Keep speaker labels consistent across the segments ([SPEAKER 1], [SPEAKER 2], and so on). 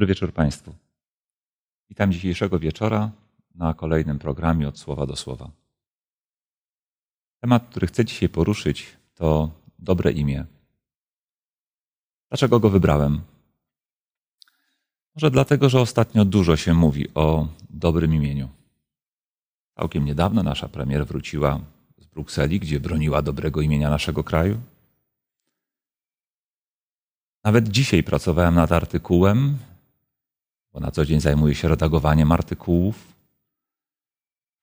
[SPEAKER 1] Dobry wieczór Państwu. Witam dzisiejszego wieczora na kolejnym programie od słowa do słowa. Temat, który chcę dzisiaj poruszyć, to dobre imię. Dlaczego go wybrałem? Może dlatego, że ostatnio dużo się mówi o dobrym imieniu. Całkiem niedawno nasza premier wróciła z Brukseli, gdzie broniła dobrego imienia naszego kraju. Nawet dzisiaj pracowałem nad artykułem, bo na co dzień zajmuję się redagowaniem artykułów,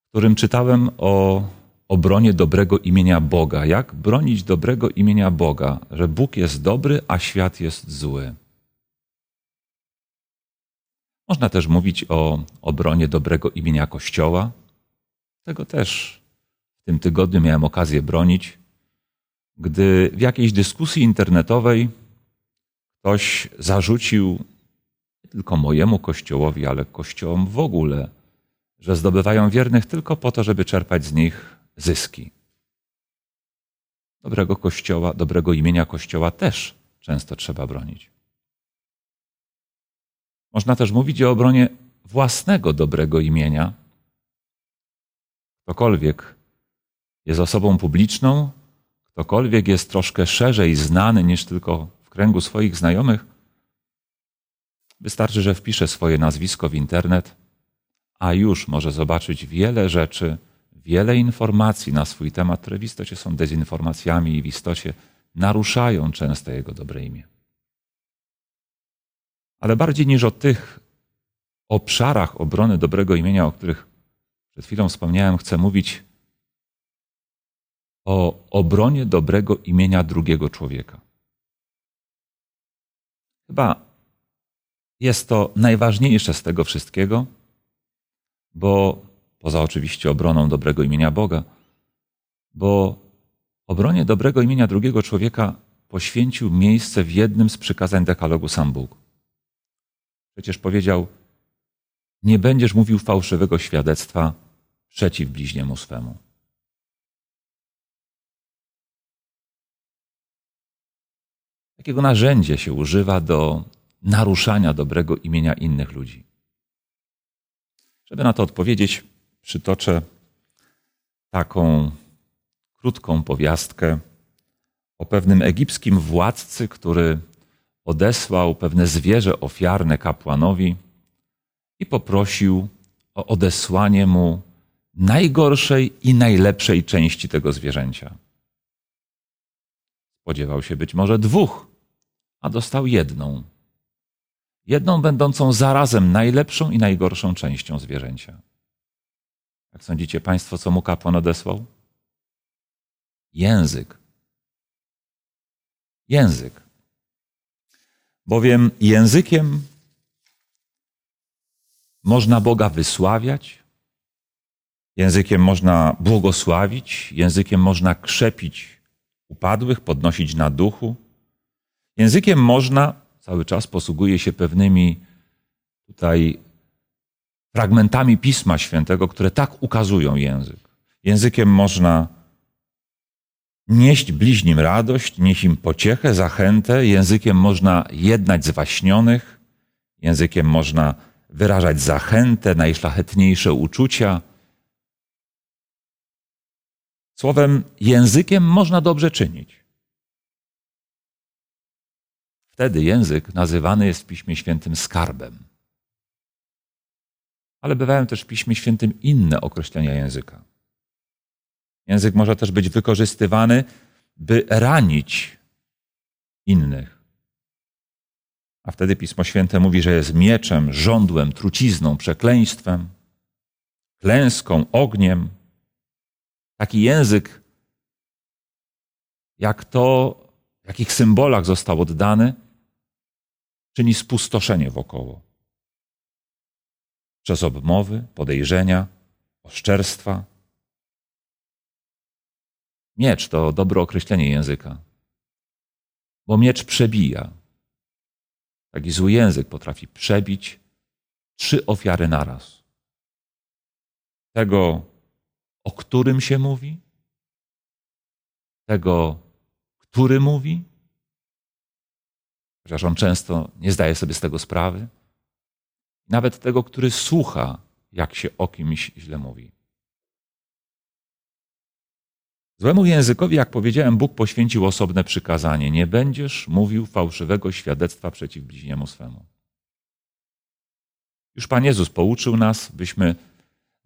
[SPEAKER 1] w którym czytałem o obronie dobrego imienia Boga. Jak bronić dobrego imienia Boga, że Bóg jest dobry, a świat jest zły. Można też mówić o obronie dobrego imienia Kościoła. Tego też w tym tygodniu miałem okazję bronić, gdy w jakiejś dyskusji internetowej ktoś zarzucił tylko mojemu kościołowi, ale kościołom w ogóle, że zdobywają wiernych tylko po to, żeby czerpać z nich zyski. Dobrego kościoła, dobrego imienia kościoła też często trzeba bronić. Można też mówić o obronie własnego dobrego imienia. Ktokolwiek jest osobą publiczną, ktokolwiek jest troszkę szerzej znany niż tylko w kręgu swoich znajomych, wystarczy, że wpisze swoje nazwisko w internet, a już może zobaczyć wiele rzeczy, wiele informacji na swój temat, które w istocie są dezinformacjami i w istocie naruszają często jego dobre imię. Ale bardziej niż o tych obszarach obrony dobrego imienia, o których przed chwilą wspomniałem, chcę mówić o obronie dobrego imienia drugiego człowieka. Chyba jest to najważniejsze z tego wszystkiego, bo poza oczywiście obroną dobrego imienia Boga, bo obronie dobrego imienia drugiego człowieka poświęcił miejsce w jednym z przykazań dekalogu sam Bóg. Przecież powiedział: Nie będziesz mówił fałszywego świadectwa przeciw bliźniemu swemu. Takiego narzędzia się używa do naruszania dobrego imienia innych ludzi. Żeby na to odpowiedzieć, przytoczę taką krótką powiastkę o pewnym egipskim władcy, który odesłał pewne zwierzę ofiarne kapłanowi i poprosił o odesłanie mu najgorszej i najlepszej części tego zwierzęcia. Spodziewał się być może dwóch, a dostał jedną. Jedną będącą zarazem najlepszą i najgorszą częścią zwierzęcia. Jak sądzicie Państwo, co mu kapłan odesłał? Język. Język. Bowiem językiem można Boga wysławiać, językiem można błogosławić, językiem można krzepić upadłych, podnosić na duchu. Językiem można, cały czas posługuje się pewnymi tutaj fragmentami Pisma Świętego, które tak ukazują język. Językiem można nieść bliźnim radość, nieść im pociechę, zachętę. Językiem można jednać zwaśnionych. Językiem można wyrażać zachętę, najszlachetniejsze uczucia. Słowem, językiem można dobrze czynić. Wtedy język nazywany jest w Piśmie Świętym skarbem. Ale bywają też w Piśmie Świętym inne określenia języka. Język może też być wykorzystywany, by ranić innych. A wtedy Pismo Święte mówi, że jest mieczem, żądłem, trucizną, przekleństwem, klęską, ogniem. Taki język, jak to, w jakich symbolach został oddany, czyni spustoszenie wokoło. Przez obmowy, podejrzenia, oszczerstwa, Miecz to dobre określenie języka, bo miecz przebija. Taki zły język potrafi przebić trzy ofiary naraz. Tego, o którym się mówi, tego, który mówi, chociaż on często nie zdaje sobie z tego sprawy, nawet tego, który słucha, jak się o kimś źle mówi. Złemu językowi, jak powiedziałem, Bóg poświęcił osobne przykazanie: Nie będziesz mówił fałszywego świadectwa przeciw bliźniemu swemu. Już Pan Jezus pouczył nas, byśmy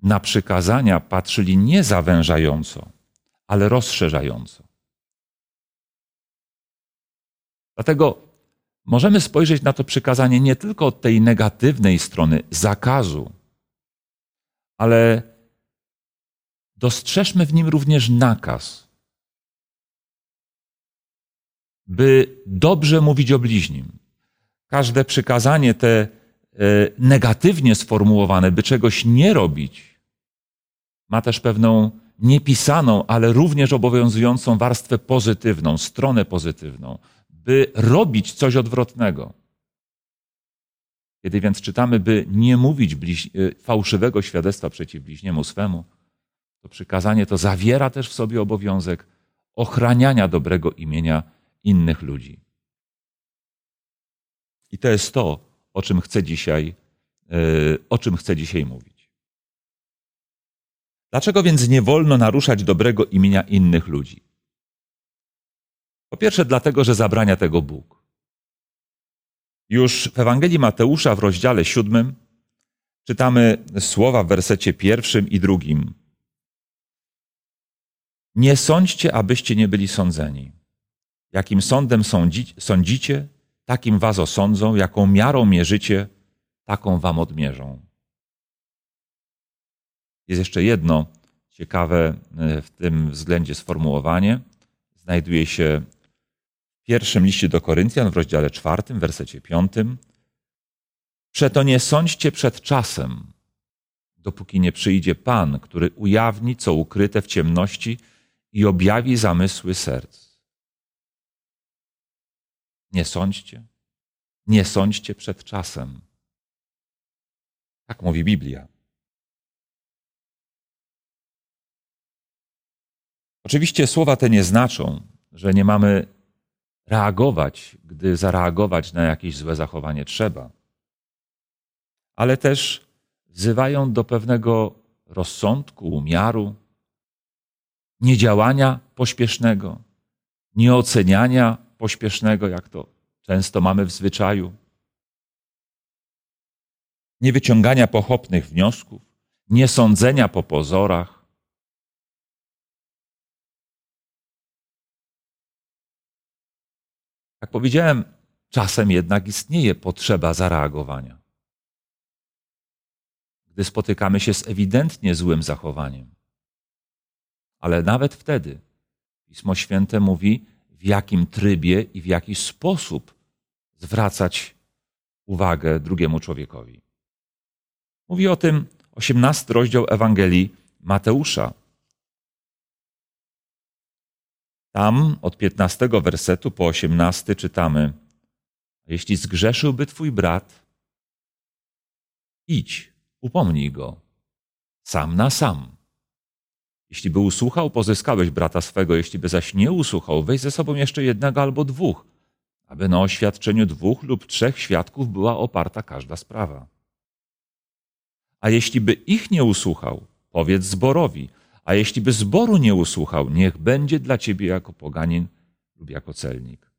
[SPEAKER 1] na przykazania patrzyli nie zawężająco, ale rozszerzająco. Dlatego możemy spojrzeć na to przykazanie nie tylko od tej negatywnej strony zakazu, ale dostrzeżmy w nim również nakaz, by dobrze mówić o bliźnim. Każde przykazanie te e, negatywnie sformułowane, by czegoś nie robić, ma też pewną niepisaną, ale również obowiązującą warstwę pozytywną, stronę pozytywną, by robić coś odwrotnego. Kiedy więc czytamy, by nie mówić e, fałszywego świadectwa przeciw bliźniemu swemu, to przykazanie to zawiera też w sobie obowiązek ochraniania dobrego imienia innych ludzi. I to jest to, o czym chcę dzisiaj, e, o czym chcę dzisiaj mówić. Dlaczego więc nie wolno naruszać dobrego imienia innych ludzi? Po pierwsze, dlatego, że zabrania tego Bóg. Już w Ewangelii Mateusza w rozdziale siódmym czytamy słowa w wersecie pierwszym i drugim. Nie sądźcie, abyście nie byli sądzeni. Jakim sądem sądzicie, takim was osądzą, jaką miarą mierzycie, taką wam odmierzą. Jest jeszcze jedno ciekawe e, w tym względzie sformułowanie. Znajduje się w pierwszym liście do Koryntian w rozdziale czwartym, wersecie piątym. Przeto nie sądźcie przed czasem, dopóki nie przyjdzie Pan, który ujawni, co ukryte w ciemności i objawi zamysły serc. Nie sądźcie, nie sądźcie przed czasem. Tak mówi Biblia. Oczywiście słowa te nie znaczą, że nie mamy reagować, gdy zareagować na jakieś złe zachowanie trzeba, ale też wzywają do pewnego rozsądku, umiaru, niedziałania pośpiesznego, nieoceniania pośpiesznego, jak to często mamy w zwyczaju, niewyciągania pochopnych wniosków, niesądzenia po pozorach. Jak powiedziałem, czasem jednak istnieje potrzeba zareagowania. Gdy spotykamy się z ewidentnie złym zachowaniem, ale nawet wtedy Pismo Święte mówi, w jakim trybie i w jaki sposób zwracać uwagę drugiemu człowiekowi. Mówi o tym 18 rozdział Ewangelii Mateusza. Tam od 15 wersetu po 18 czytamy: Jeśli zgrzeszyłby twój brat, idź, upomnij go, sam na sam. Jeśli by usłuchał, pozyskałeś brata swego, jeśli by zaś nie usłuchał, weź ze sobą jeszcze jednego albo dwóch, aby na oświadczeniu dwóch lub trzech świadków była oparta każda sprawa. A jeśli by ich nie usłuchał, powiedz zborowi, a jeśli by zboru nie usłuchał, niech będzie dla ciebie jako poganin lub jako celnik.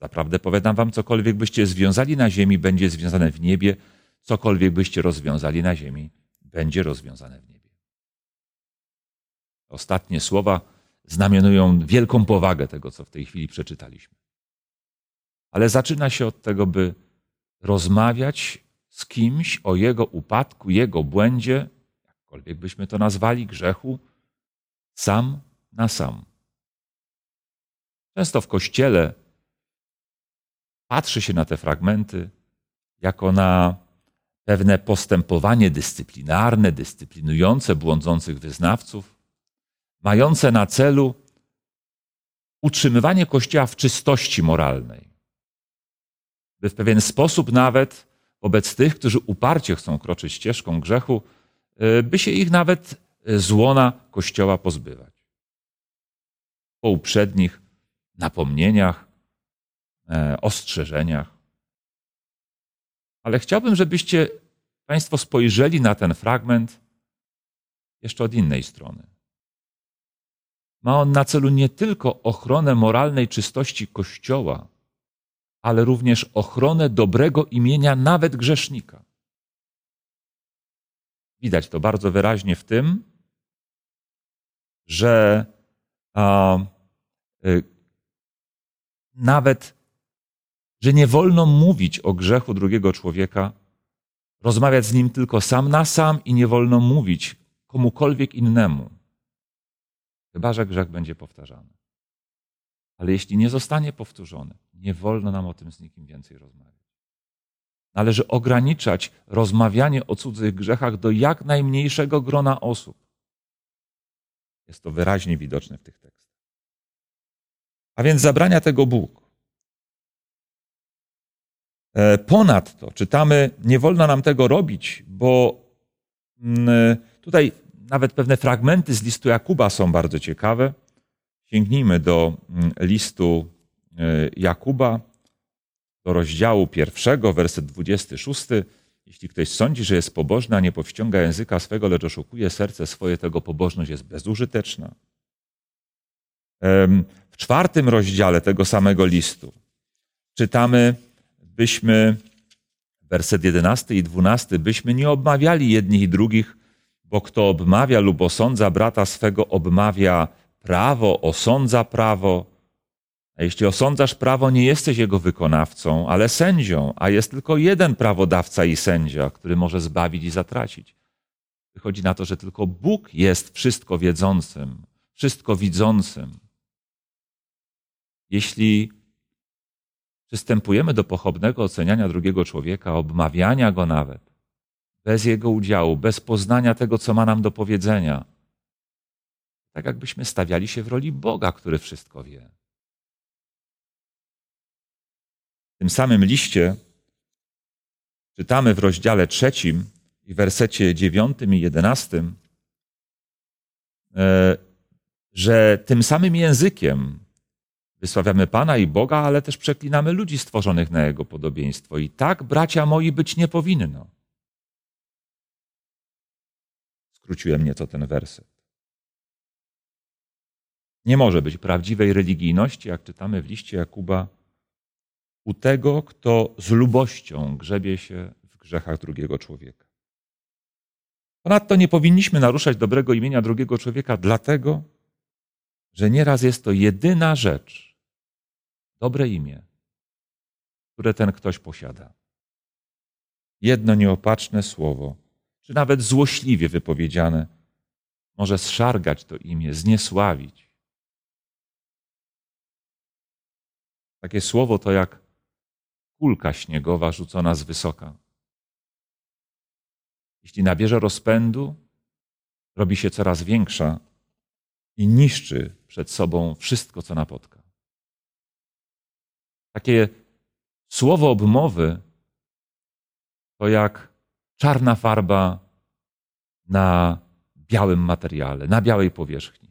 [SPEAKER 1] Zaprawdę powiadam wam, cokolwiek byście związali na ziemi, będzie związane w niebie, cokolwiek byście rozwiązali na ziemi, będzie rozwiązane w niebie. Ostatnie słowa znamionują wielką powagę tego, co w tej chwili przeczytaliśmy. Ale zaczyna się od tego, by rozmawiać z kimś o jego upadku, jego błędzie, jakkolwiek byśmy to nazwali, grzechu, sam na sam. Często w kościele patrzy się na te fragmenty jako na pewne postępowanie dyscyplinarne, dyscyplinujące błądzących wyznawców, mające na celu utrzymywanie Kościoła w czystości moralnej. By w pewien sposób nawet wobec tych, którzy uparcie chcą kroczyć ścieżką grzechu, by się ich nawet z łona Kościoła pozbywać. Po uprzednich napomnieniach, e, ostrzeżeniach. Ale chciałbym, żebyście Państwo spojrzeli na ten fragment jeszcze od innej strony. Ma on na celu nie tylko ochronę moralnej czystości Kościoła, ale również ochronę dobrego imienia nawet grzesznika. Widać to bardzo wyraźnie w tym, że a, y, nawet, że nie wolno mówić o grzechu drugiego człowieka, rozmawiać z nim tylko sam na sam i nie wolno mówić komukolwiek innemu, chyba że grzech będzie powtarzany. Ale jeśli nie zostanie powtórzony, nie wolno nam o tym z nikim więcej rozmawiać. Należy ograniczać rozmawianie o cudzych grzechach do jak najmniejszego grona osób. Jest to wyraźnie widoczne w tych tekstach. A więc zabrania tego Bóg. E, ponadto czytamy, nie wolno nam tego robić, bo mm, tutaj nawet pewne fragmenty z listu Jakuba są bardzo ciekawe. Sięgnijmy do mm, listu e, Jakuba, do rozdziału pierwszego, werset 26. Jeśli ktoś sądzi, że jest pobożny, a nie powściąga języka swego, lecz oszukuje serce swoje, tego pobożność jest bezużyteczna. W czwartym rozdziale tego samego listu czytamy, byśmy, werset 11 i 12, byśmy nie obmawiali jednych i drugich, bo kto obmawia lub osądza brata swego, obmawia prawo, osądza prawo. A jeśli osądzasz prawo, nie jesteś jego wykonawcą, ale sędzią, a jest tylko jeden prawodawca i sędzia, który może zbawić i zatracić. Wychodzi na to, że tylko Bóg jest wszystko wiedzącym, wszystko widzącym. Jeśli przystępujemy do pochopnego oceniania drugiego człowieka, obmawiania go nawet, bez jego udziału, bez poznania tego, co ma nam do powiedzenia, tak jakbyśmy stawiali się w roli Boga, który wszystko wie. W tym samym liście czytamy w rozdziale trzecim i wersecie dziewiątym i jedenastym, e, że tym samym językiem wysławiamy Pana i Boga, ale też przeklinamy ludzi stworzonych na Jego podobieństwo. I tak, bracia moi, być nie powinno. Skróciłem nieco ten werset. Nie może być prawdziwej religijności, jak czytamy w liście Jakuba, u tego, kto z lubością grzebie się w grzechach drugiego człowieka. Ponadto nie powinniśmy naruszać dobrego imienia drugiego człowieka, dlatego, że nieraz jest to jedyna rzecz, dobre imię, które ten ktoś posiada. Jedno nieopatrzne słowo, czy nawet złośliwie wypowiedziane, może zszargać to imię, zniesławić. Takie słowo to jak kulka śniegowa rzucona z wysoka. Jeśli nabierze rozpędu, robi się coraz większa i niszczy przed sobą wszystko, co napotka. Takie słowo obmowy to jak czarna farba na białym materiale, na białej powierzchni.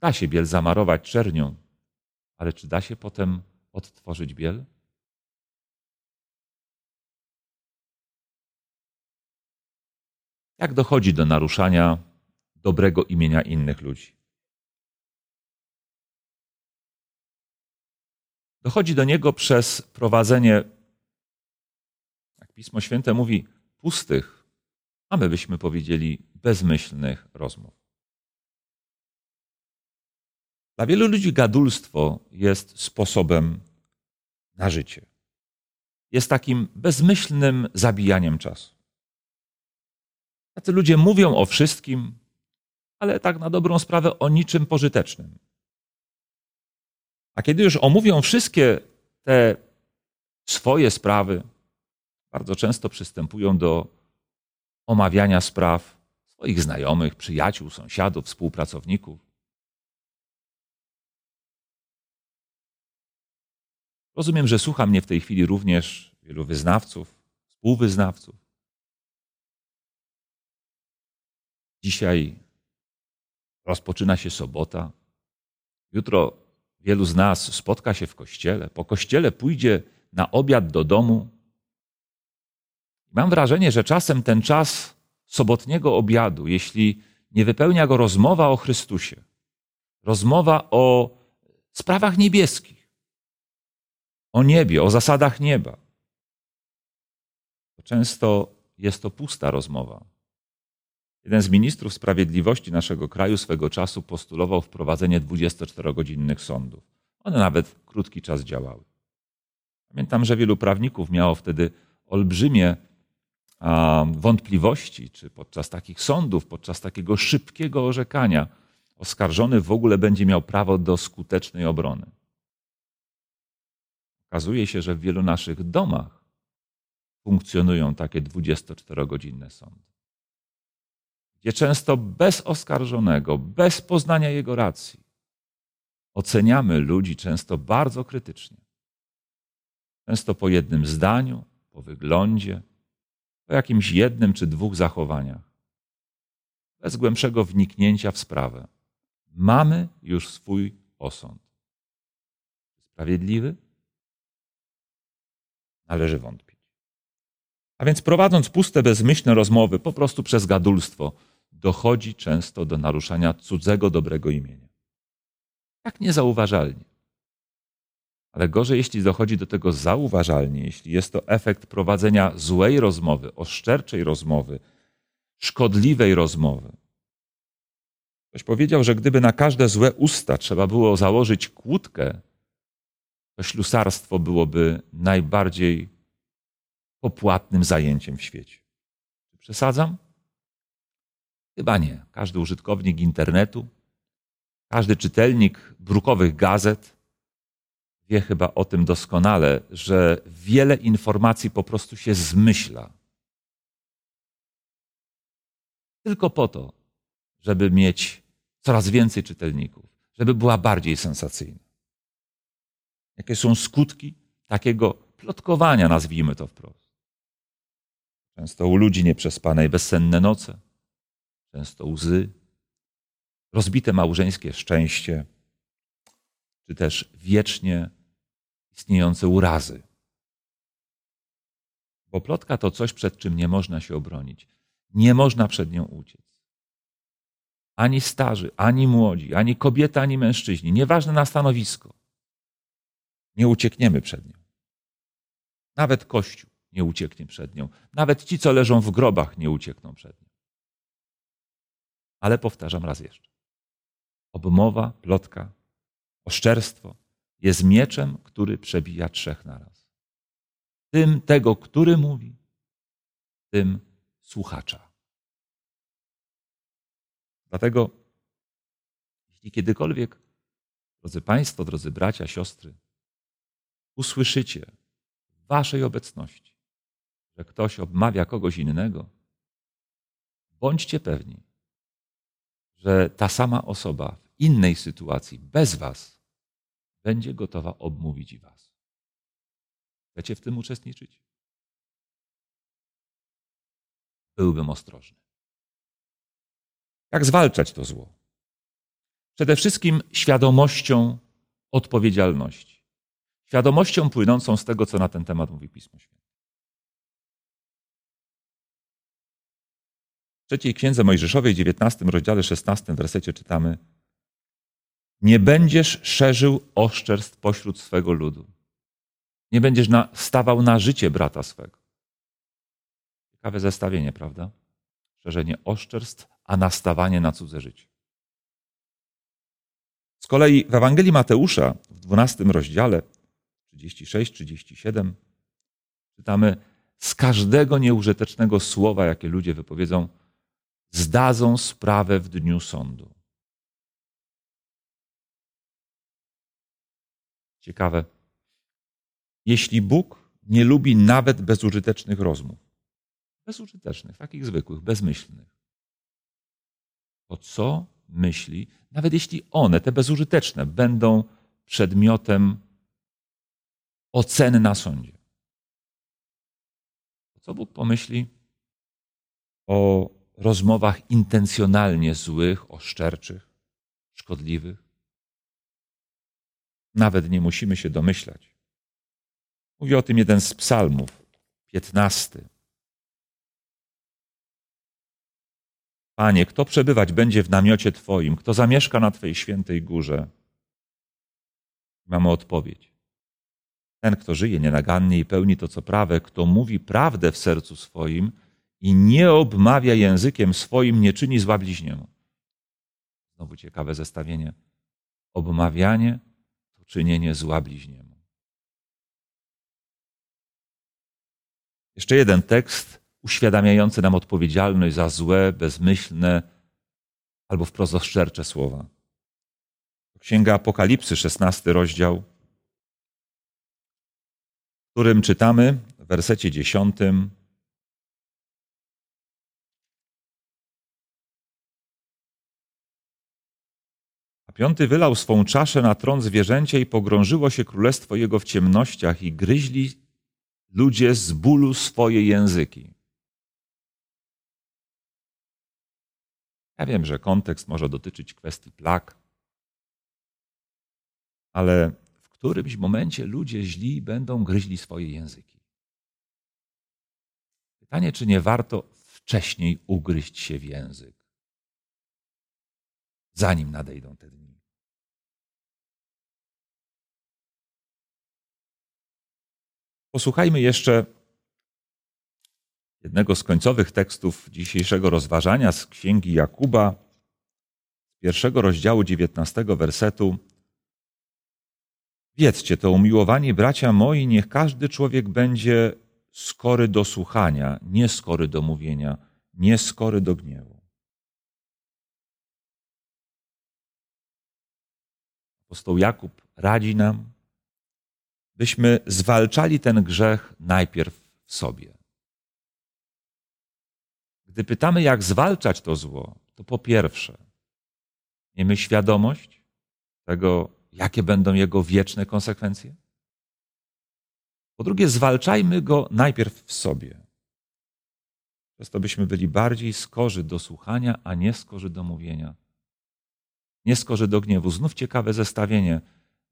[SPEAKER 1] Da się biel zamarować czernią, ale czy da się potem odtworzyć biel? Jak dochodzi do naruszania dobrego imienia innych ludzi? Dochodzi do niego przez prowadzenie, jak Pismo Święte mówi, pustych, a my byśmy powiedzieli bezmyślnych rozmów. Dla wielu ludzi gadulstwo jest sposobem na życie. Jest takim bezmyślnym zabijaniem czasu. Tacy ludzie mówią o wszystkim, ale tak na dobrą sprawę o niczym pożytecznym. A kiedy już omówią wszystkie te swoje sprawy, bardzo często przystępują do omawiania spraw swoich znajomych, przyjaciół, sąsiadów, współpracowników. Rozumiem, że słucha mnie w tej chwili również wielu wyznawców, współwyznawców. Dzisiaj rozpoczyna się sobota. Jutro wielu z nas spotka się w kościele. Po kościele pójdzie na obiad do domu. Mam wrażenie, że czasem ten czas sobotniego obiadu, jeśli nie wypełnia go rozmowa o Chrystusie, rozmowa o sprawach niebieskich, o niebie, o zasadach nieba, to często jest to pusta rozmowa. Jeden z ministrów sprawiedliwości naszego kraju swego czasu postulował wprowadzenie 24-godzinnych sądów. One nawet krótki czas działały. Pamiętam, że wielu prawników miało wtedy olbrzymie wątpliwości, czy podczas takich sądów, podczas takiego szybkiego orzekania, oskarżony w ogóle będzie miał prawo do skutecznej obrony. Okazuje się, że w wielu naszych domach funkcjonują takie 24-godzinne sądy, gdzie często bez oskarżonego, bez poznania jego racji, oceniamy ludzi często bardzo krytycznie. Często po jednym zdaniu, po wyglądzie, po jakimś jednym czy dwóch zachowaniach, bez głębszego wniknięcia w sprawę. Mamy już swój osąd. Sprawiedliwy? Należy wątpić. A więc prowadząc puste, bezmyślne rozmowy, po prostu przez gadulstwo, dochodzi często do naruszania cudzego dobrego imienia. Tak niezauważalnie. Ale gorzej, jeśli dochodzi do tego zauważalnie, jeśli jest to efekt prowadzenia złej rozmowy, oszczerczej rozmowy, szkodliwej rozmowy. Ktoś powiedział, że gdyby na każde złe usta trzeba było założyć kłódkę, to ślusarstwo byłoby najbardziej popłatnym zajęciem w świecie. Przesadzam? Chyba nie. Każdy użytkownik internetu, każdy czytelnik brukowych gazet wie chyba o tym doskonale, że wiele informacji po prostu się zmyśla. Tylko po to, żeby mieć coraz więcej czytelników, żeby była bardziej sensacyjna. Jakie są skutki takiego plotkowania, nazwijmy to wprost? Często u ludzi nieprzespanej bezsenne noce, często łzy, rozbite małżeńskie szczęście, czy też wiecznie istniejące urazy. Bo plotka to coś, przed czym nie można się obronić. Nie można przed nią uciec. Ani starzy, ani młodzi, ani kobieta, ani mężczyźni, nieważne na stanowisko, nie uciekniemy przed nią. Nawet Kościół nie ucieknie przed nią. Nawet ci, co leżą w grobach, nie uciekną przed nią. Ale powtarzam raz jeszcze. Obmowa, plotka, oszczerstwo jest mieczem, który przebija trzech naraz. Tym tego, który mówi, tym słuchacza. Dlatego, jeśli kiedykolwiek, drodzy Państwo, drodzy bracia, siostry, usłyszycie w Waszej obecności, że ktoś obmawia kogoś innego, bądźcie pewni, że ta sama osoba w innej sytuacji, bez Was, będzie gotowa obmówić Was. Chcecie w tym uczestniczyć? Byłbym ostrożny. Jak zwalczać to zło? Przede wszystkim świadomością odpowiedzialności. Świadomością płynącą z tego, co na ten temat mówi Pismo Święte. W trzeciej księdze Mojżeszowej, 19 rozdziale 16 wersecie czytamy Nie będziesz szerzył oszczerstw pośród swego ludu. Nie będziesz na, stawał na życie brata swego. Ciekawe zestawienie, prawda? Szerzenie oszczerstw, a nastawanie na cudze życie. Z kolei w Ewangelii Mateusza w 12 rozdziale 36-37 czytamy: Z każdego nieużytecznego słowa, jakie ludzie wypowiedzą, zdadzą sprawę w dniu sądu. Ciekawe. Jeśli Bóg nie lubi nawet bezużytecznych rozmów, bezużytecznych, takich zwykłych, bezmyślnych, to co myśli, nawet jeśli one, te bezużyteczne, będą przedmiotem oceny na sądzie. Co Bóg pomyśli o rozmowach intencjonalnie złych, oszczerczych, szkodliwych? Nawet nie musimy się domyślać. Mówi o tym jeden z psalmów, piętnasty. Panie, kto przebywać będzie w namiocie Twoim, kto zamieszka na Twojej świętej górze? Mamy odpowiedź. Ten, kto żyje nienagannie i pełni to, co prawe, kto mówi prawdę w sercu swoim i nie obmawia językiem swoim, nie czyni zła bliźniemu. Znowu ciekawe zestawienie. Obmawianie to czynienie zła bliźniemu. Jeszcze jeden tekst uświadamiający nam odpowiedzialność za złe, bezmyślne albo wprost oszczercze słowa. Księga Apokalipsy, 16 rozdział, którym czytamy w wersecie 10. A piąty wylał swą czaszę na tron zwierzęcia i pogrążyło się królestwo jego w ciemnościach i gryźli ludzie z bólu swoje języki. Ja wiem, że kontekst może dotyczyć kwestii plag, ale którymś momencie ludzie źli będą gryźli swoje języki. Pytanie, czy nie warto wcześniej ugryźć się w język, zanim nadejdą te dni. Posłuchajmy jeszcze jednego z końcowych tekstów dzisiejszego rozważania z księgi Jakuba, pierwszego rozdziału dziewiętnastego wersetu. Wiedzcie to, umiłowani bracia moi, niech każdy człowiek będzie skory do słuchania, nie skory do mówienia, nie skory do gniewu. Apostoł Jakub radzi nam, byśmy zwalczali ten grzech najpierw w sobie. Gdy pytamy, jak zwalczać to zło, to po pierwsze, miejmy świadomość tego, jakie będą jego wieczne konsekwencje. Po drugie, zwalczajmy go najpierw w sobie. Przez to byśmy byli bardziej skorzy do słuchania, a nie skorzy do mówienia. Nie skorzy do gniewu. Znów ciekawe zestawienie.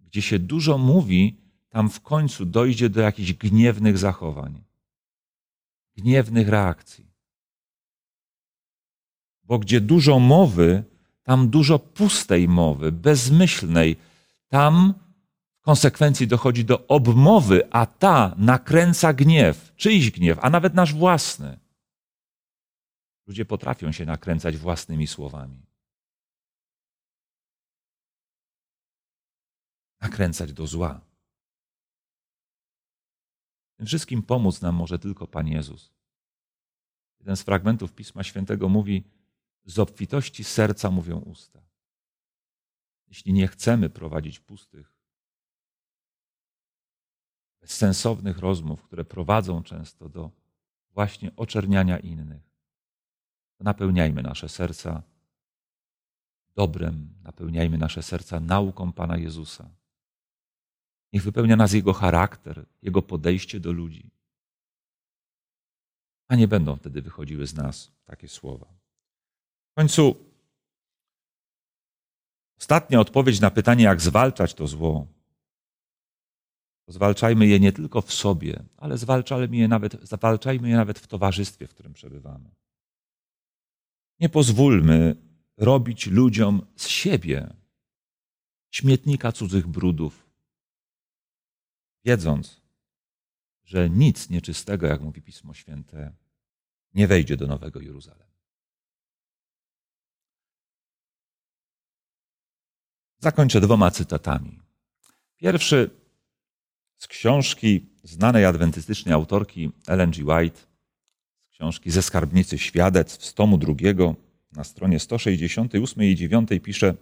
[SPEAKER 1] Gdzie się dużo mówi, tam w końcu dojdzie do jakichś gniewnych zachowań, gniewnych reakcji. Bo gdzie dużo mowy, tam dużo pustej mowy, bezmyślnej. Tam w konsekwencji dochodzi do obmowy, a ta nakręca gniew, czyjś gniew, a nawet nasz własny. Ludzie potrafią się nakręcać własnymi słowami. Nakręcać do zła. Tym wszystkim pomóc nam może tylko Pan Jezus. Jeden z fragmentów Pisma Świętego mówi, z obfitości serca mówią usta. Jeśli nie chcemy prowadzić pustych, bezsensownych rozmów, które prowadzą często do właśnie oczerniania innych, to napełniajmy nasze serca dobrem, napełniajmy nasze serca nauką Pana Jezusa. Niech wypełnia nas Jego charakter, Jego podejście do ludzi. A nie będą wtedy wychodziły z nas takie słowa. W końcu ostatnia odpowiedź na pytanie, jak zwalczać to zło. Zwalczajmy je nie tylko w sobie, ale zwalczajmy je nawet, zwalczajmy je nawet w towarzystwie, w którym przebywamy. Nie pozwólmy robić ludziom z siebie śmietnika cudzych brudów, wiedząc, że nic nieczystego, jak mówi Pismo Święte, nie wejdzie do Nowego Jeruzalem. Zakończę dwoma cytatami. Pierwszy z książki znanej adwentystycznej autorki Ellen G. White, z książki Ze skarbnicy świadectw z tomu drugiego, na stronie 168 i 9 pisze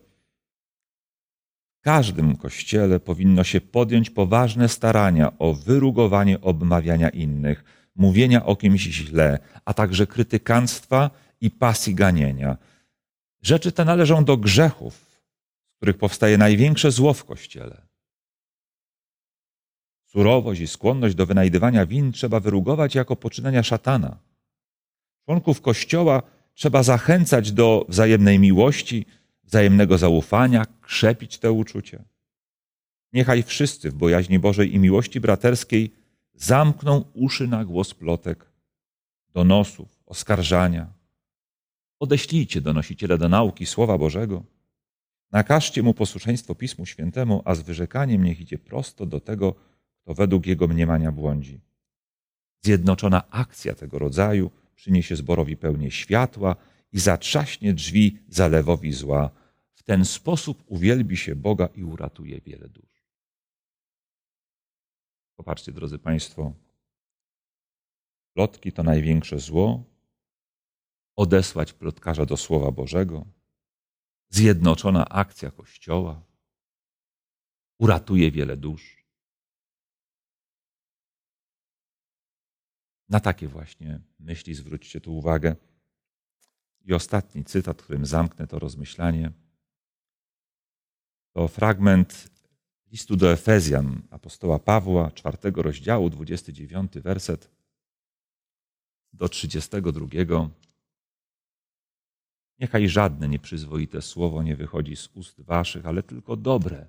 [SPEAKER 1] W każdym kościele powinno się podjąć poważne starania o wyrugowanie obmawiania innych, mówienia o kimś źle, a także krytykanstwa i pasji ganienia. Rzeczy te należą do grzechów, których powstaje największe zło w Kościele. Surowość i skłonność do wynajdywania win trzeba wyrugować jako poczynania szatana. Członków Kościoła trzeba zachęcać do wzajemnej miłości, wzajemnego zaufania, krzepić te uczucia. Niechaj wszyscy w bojaźni Bożej i miłości braterskiej zamkną uszy na głos plotek, donosów, oskarżania. Odeślijcie donosiciela do nauki Słowa Bożego. Nakażcie mu posłuszeństwo Pismu Świętemu, a z wyrzekaniem niech idzie prosto do tego, kto według jego mniemania błądzi. Zjednoczona akcja tego rodzaju przyniesie zborowi pełnię światła i zatrzaśnie drzwi zalewowi zła. W ten sposób uwielbi się Boga i uratuje wiele dusz. Popatrzcie, drodzy Państwo, plotki to największe zło. Odesłać plotkarza do Słowa Bożego. Zjednoczona akcja Kościoła uratuje wiele dusz. Na takie właśnie myśli zwróćcie tu uwagę. I ostatni cytat, którym zamknę to rozmyślanie, to fragment listu do Efezjan apostoła Pawła, czwartego rozdziału, 29 werset do 32. Niechaj żadne nieprzyzwoite słowo nie wychodzi z ust waszych, ale tylko dobre,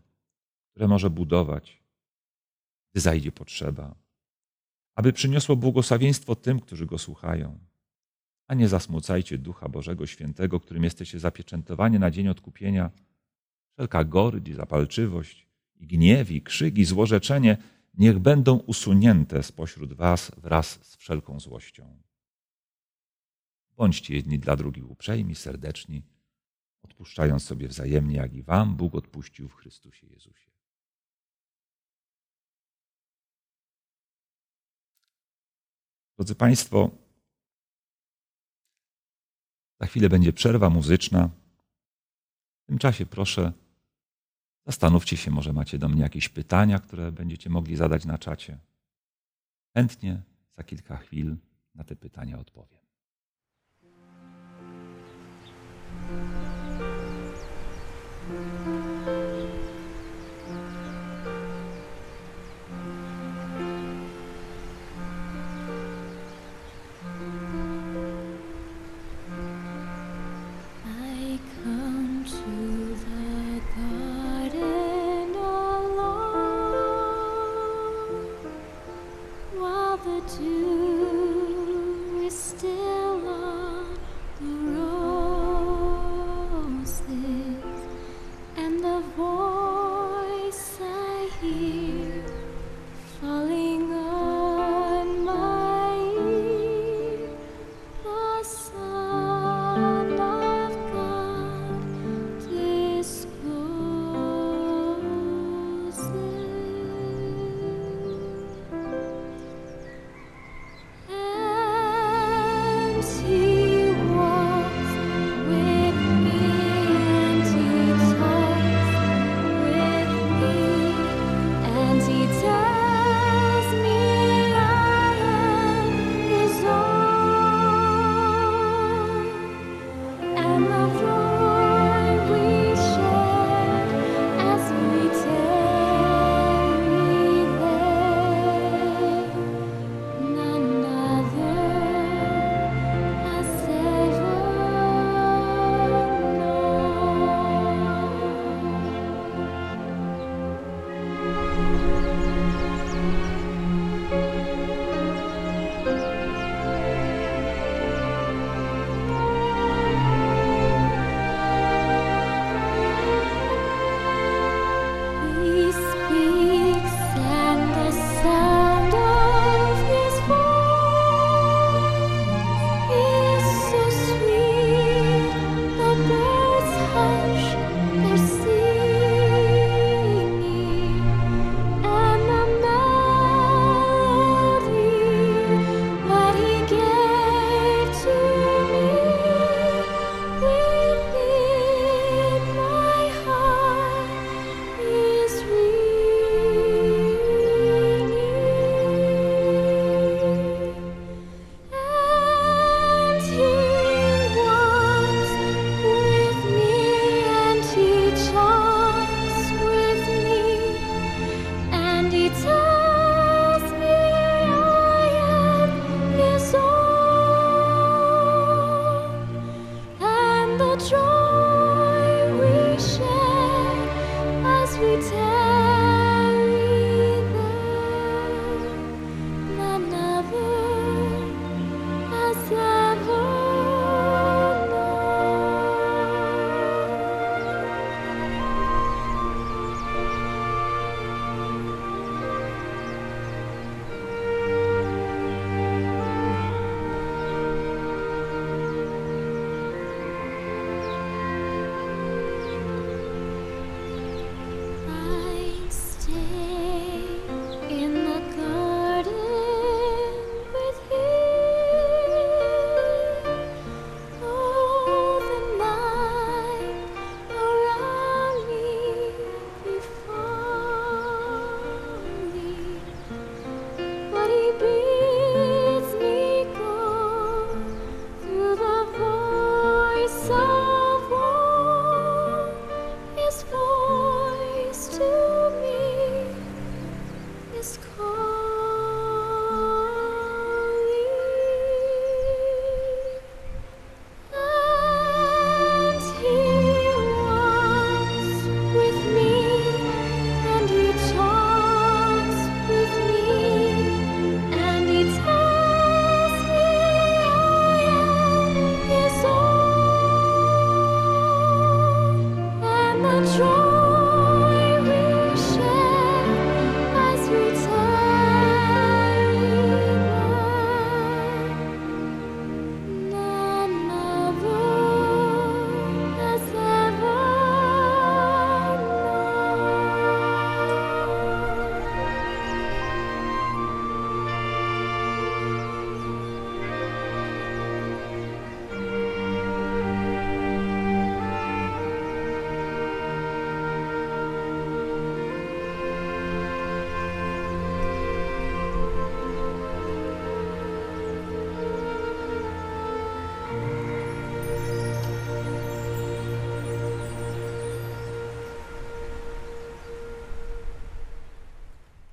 [SPEAKER 1] które może budować, gdy zajdzie potrzeba, aby przyniosło błogosławieństwo tym, którzy go słuchają. A nie zasmucajcie Ducha Bożego Świętego, którym jesteście zapieczętowani na dzień odkupienia. Wszelka i zapalczywość, i gniew, i krzyk, i złorzeczenie niech będą usunięte spośród was wraz z wszelką złością. Bądźcie jedni dla drugich uprzejmi, serdeczni, odpuszczając sobie wzajemnie, jak i wam Bóg odpuścił w Chrystusie Jezusie. Drodzy Państwo, za chwilę będzie przerwa muzyczna. W tym czasie proszę, zastanówcie się, może macie do mnie jakieś pytania, które będziecie mogli zadać na czacie. Chętnie za kilka chwil na te pytania odpowiem. Thank you.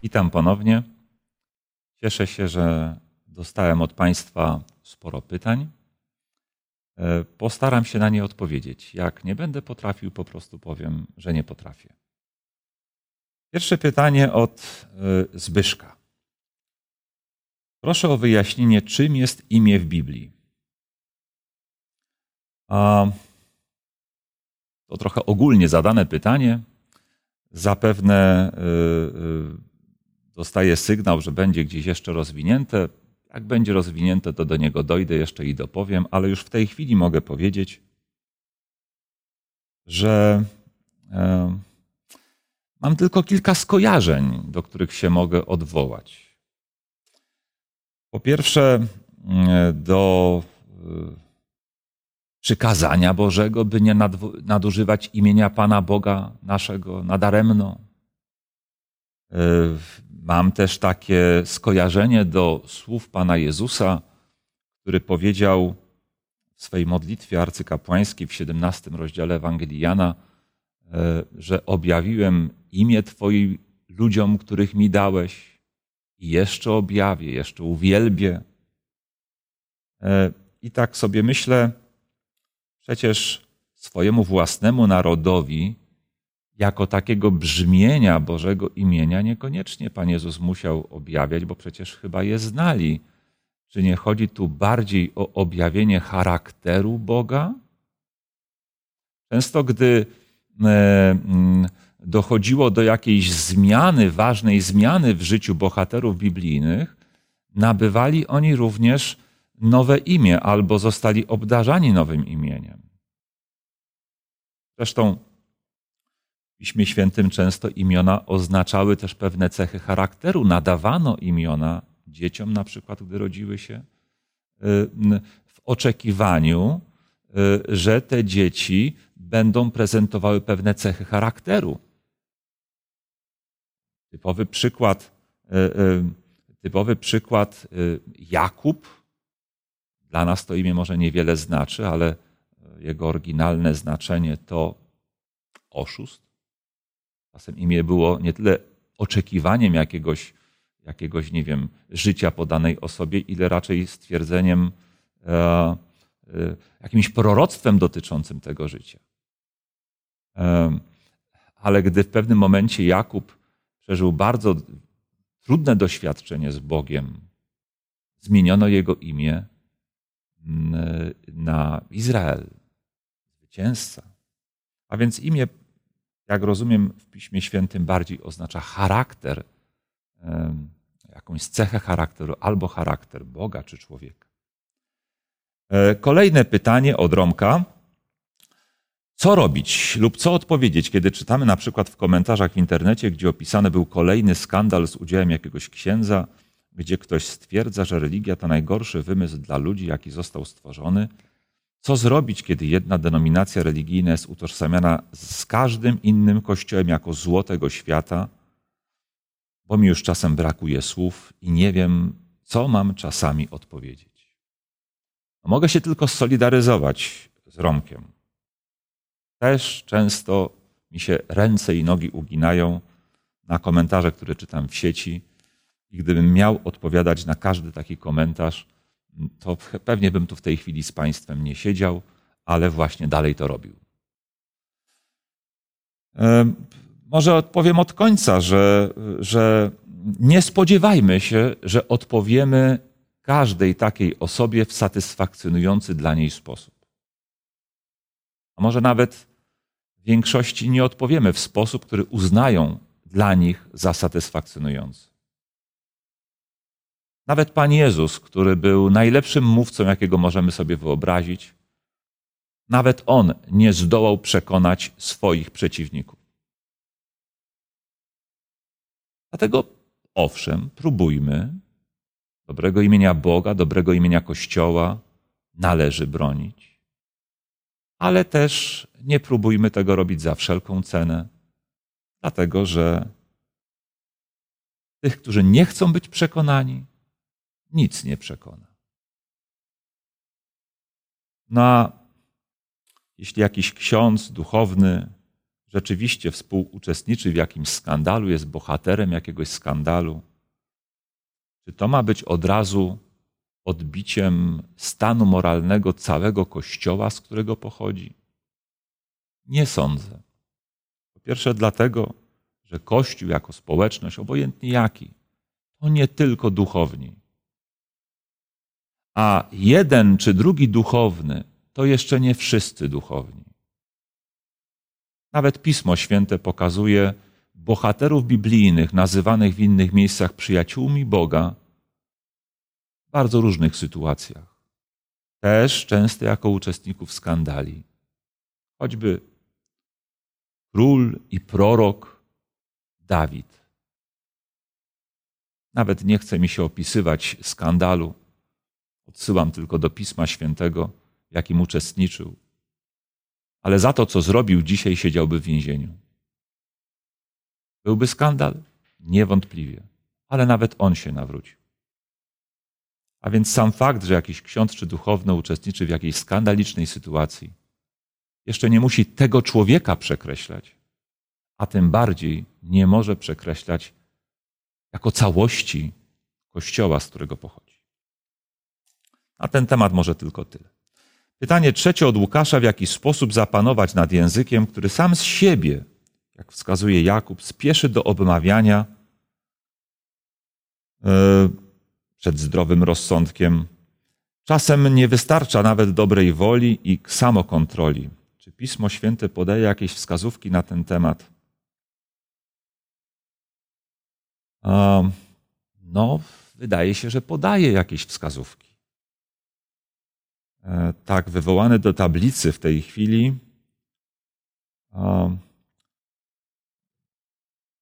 [SPEAKER 1] Witam ponownie. Cieszę się, że dostałem od Państwa sporo pytań. E, postaram się na nie odpowiedzieć. Jak nie będę potrafił, po prostu powiem, że nie potrafię. Pierwsze pytanie od e, Zbyszka. Proszę o wyjaśnienie, czym jest imię w Biblii. A to trochę ogólnie zadane pytanie. Zapewne e, dostaję sygnał, że będzie gdzieś jeszcze rozwinięte. Jak będzie rozwinięte, to do niego dojdę jeszcze i dopowiem, ale już w tej chwili mogę powiedzieć, że e, mam tylko kilka skojarzeń, do których się mogę odwołać. Po pierwsze, e, do e, przykazania Bożego, by nie nadużywać imienia Pana Boga naszego nadaremno. Mam też takie skojarzenie do słów Pana Jezusa, który powiedział w swej modlitwie arcykapłańskiej w 17 rozdziale Ewangelii Jana, e, że objawiłem imię Twoim ludziom, których mi dałeś i jeszcze objawię, jeszcze uwielbię. E, I tak sobie myślę, przecież swojemu własnemu narodowi jako takiego brzmienia Bożego imienia niekoniecznie Pan Jezus musiał objawiać, bo przecież chyba je znali. Czy nie chodzi tu bardziej o objawienie charakteru Boga? Często, gdy e, mm, dochodziło do jakiejś zmiany, ważnej zmiany w życiu bohaterów biblijnych, nabywali oni również nowe imię albo zostali obdarzani nowym imieniem. Zresztą Piśmie Świętym często imiona oznaczały też pewne cechy charakteru. Nadawano imiona dzieciom, na przykład, gdy rodziły się, y, w oczekiwaniu, y, że te dzieci będą prezentowały pewne cechy charakteru. Typowy przykład, y, typowy przykład Jakub. Dla nas to imię może niewiele znaczy, ale jego oryginalne znaczenie to oszust. Czasem imię było nie tyle oczekiwaniem jakiegoś, jakiegoś, nie wiem, życia po danej osobie, ile raczej stwierdzeniem, e, e, jakimś proroctwem dotyczącym tego życia. E, ale gdy w pewnym momencie Jakub przeżył bardzo trudne doświadczenie z Bogiem, zmieniono jego imię na Izrael, zwycięzca. A więc imię jak rozumiem, w Piśmie Świętym bardziej oznacza charakter, jakąś cechę charakteru albo charakter Boga czy człowieka. E, kolejne pytanie od Romka. Co robić lub co odpowiedzieć, kiedy czytamy na przykład w komentarzach w internecie, gdzie opisany był kolejny skandal z udziałem jakiegoś księdza, gdzie ktoś stwierdza, że religia to najgorszy wymysł dla ludzi, jaki został stworzony, co zrobić, kiedy jedna denominacja religijna jest utożsamiana z każdym innym kościołem jako zło tego świata? Bo mi już czasem brakuje słów i nie wiem, co mam czasami odpowiedzieć. Mogę się tylko solidaryzować z Romkiem. Też często mi się ręce i nogi uginają na komentarze, które czytam w sieci. I gdybym miał odpowiadać na każdy taki komentarz, to pewnie bym tu w tej chwili z Państwem nie siedział, ale właśnie dalej to robił. Może odpowiem od końca, że, że nie spodziewajmy się, że odpowiemy każdej takiej osobie w satysfakcjonujący dla niej sposób. A może nawet większości nie odpowiemy w sposób, który uznają dla nich za satysfakcjonujący. Nawet Pan Jezus, który był najlepszym mówcą, jakiego możemy sobie wyobrazić, nawet on nie zdołał przekonać swoich przeciwników. Dlatego, owszem, próbujmy dobrego imienia Boga, dobrego imienia Kościoła należy bronić, ale też nie próbujmy tego robić za wszelką cenę, dlatego że tych, którzy nie chcą być przekonani, nic nie przekona. No a jeśli jakiś ksiądz duchowny rzeczywiście współuczestniczy w jakimś skandalu, jest bohaterem jakiegoś skandalu, czy to ma być od razu odbiciem stanu moralnego całego kościoła, z którego pochodzi? Nie sądzę. Po pierwsze, dlatego, że Kościół jako społeczność, obojętnie jaki, to nie tylko duchowni. A jeden czy drugi duchowny to jeszcze nie wszyscy duchowni. Nawet Pismo Święte pokazuje bohaterów biblijnych, nazywanych w innych miejscach przyjaciółmi Boga, w bardzo różnych sytuacjach. Też często jako uczestników skandali. Choćby król i prorok Dawid. Nawet nie chce mi się opisywać skandalu. Odsyłam tylko do Pisma Świętego, jakim uczestniczył ale za to, co zrobił dzisiaj, siedziałby w więzieniu. Byłby skandal? Niewątpliwie, ale nawet on się nawrócił. A więc sam fakt, że jakiś ksiądz czy duchowny uczestniczy w jakiejś skandalicznej sytuacji, jeszcze nie musi tego człowieka przekreślać, a tym bardziej nie może przekreślać jako całości kościoła, z którego pochodzi. A ten temat może tylko tyle. Pytanie trzecie od Łukasza, w jaki sposób zapanować nad językiem, który sam z siebie, jak wskazuje Jakub, spieszy do obmawiania e, przed zdrowym rozsądkiem. Czasem nie wystarcza nawet dobrej woli i samokontroli. Czy Pismo Święte podaje jakieś wskazówki na ten temat? No, wydaje się, że podaje jakieś wskazówki. E, tak wywołany do tablicy w tej chwili.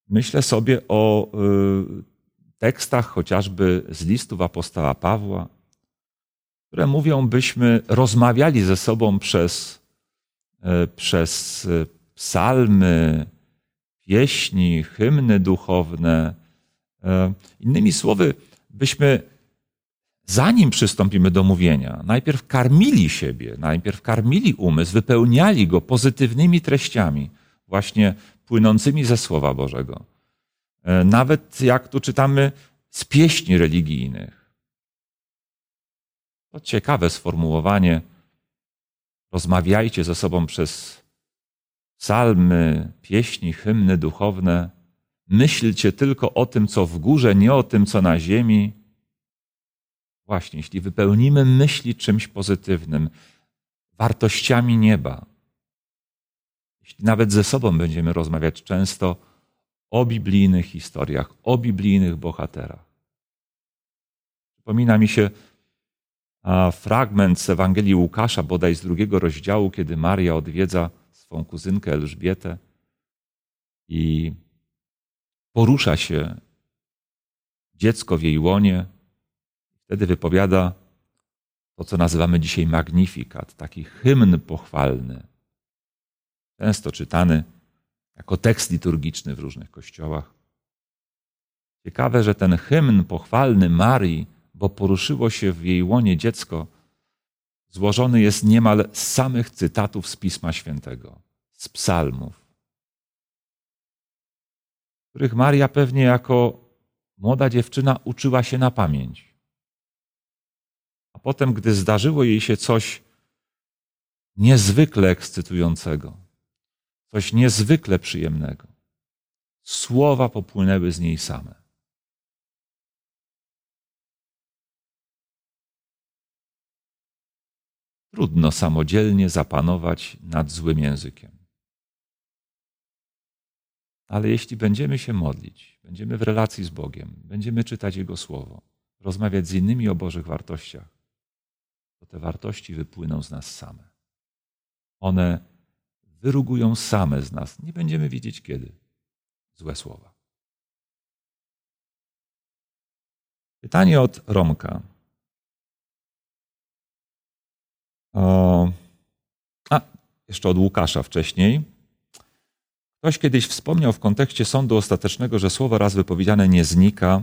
[SPEAKER 1] Myślę sobie o y, tekstach chociażby z listów apostoła Pawła, które mówią, byśmy rozmawiali ze sobą przez, e, przez e, psalmy, pieśni, hymny duchowne. Innymi słowy, byśmy zanim przystąpimy do mówienia, najpierw karmili siebie, najpierw karmili umysł, wypełniali go pozytywnymi treściami, właśnie płynącymi ze Słowa Bożego. E, nawet jak tu czytamy z pieśni religijnych. To ciekawe sformułowanie. Rozmawiajcie ze sobą przez psalmy, pieśni, hymny duchowne. Myślcie tylko o tym, co w górze, nie o tym, co na ziemi Właśnie, jeśli wypełnimy myśli czymś pozytywnym, wartościami nieba, jeśli nawet ze sobą będziemy rozmawiać często o biblijnych historiach, o biblijnych bohaterach. Przypomina mi się fragment z Ewangelii Łukasza, bodaj z drugiego rozdziału, kiedy Maria odwiedza swą kuzynkę Elżbietę i porusza się dziecko w jej łonie, Wtedy wypowiada to, co nazywamy dzisiaj magnifikat, taki hymn pochwalny, często czytany jako tekst liturgiczny w różnych kościołach. Ciekawe, że ten hymn pochwalny Marii, bo poruszyło się w jej łonie dziecko, złożony jest niemal z samych cytatów z Pisma Świętego, z psalmów, których Maria pewnie jako młoda dziewczyna uczyła się na pamięć. Potem, gdy zdarzyło jej się coś niezwykle ekscytującego, coś niezwykle przyjemnego, słowa popłynęły z niej same. Trudno samodzielnie zapanować nad złym językiem. Ale jeśli będziemy się modlić, będziemy w relacji z Bogiem, będziemy czytać Jego Słowo, rozmawiać z innymi o Bożych wartościach, to te wartości wypłyną z nas same. One wyrugują same z nas. Nie będziemy wiedzieć kiedy. Złe słowa. Pytanie od Romka. O, a, jeszcze od Łukasza wcześniej. Ktoś kiedyś wspomniał w kontekście sądu ostatecznego, że słowo raz wypowiedziane nie znika,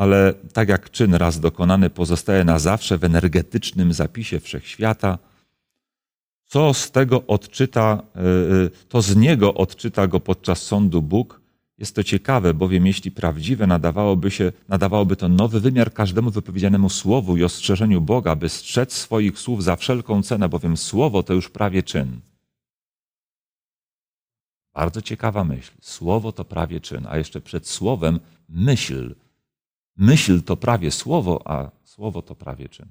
[SPEAKER 1] ale tak jak czyn raz dokonany pozostaje na zawsze w energetycznym zapisie wszechświata, Co z tego odczyta, e, e, to z niego odczyta go podczas sądu Bóg. Jest to ciekawe, bowiem jeśli prawdziwe, nadawałoby, się, nadawałoby to nowy wymiar każdemu wypowiedzianemu słowu i ostrzeżeniu Boga, by strzec swoich słów za wszelką cenę, bowiem słowo to już prawie czyn. Bardzo ciekawa myśl. Słowo to prawie czyn, a jeszcze przed słowem myśl. Myśl to prawie słowo, a słowo to prawie czyn.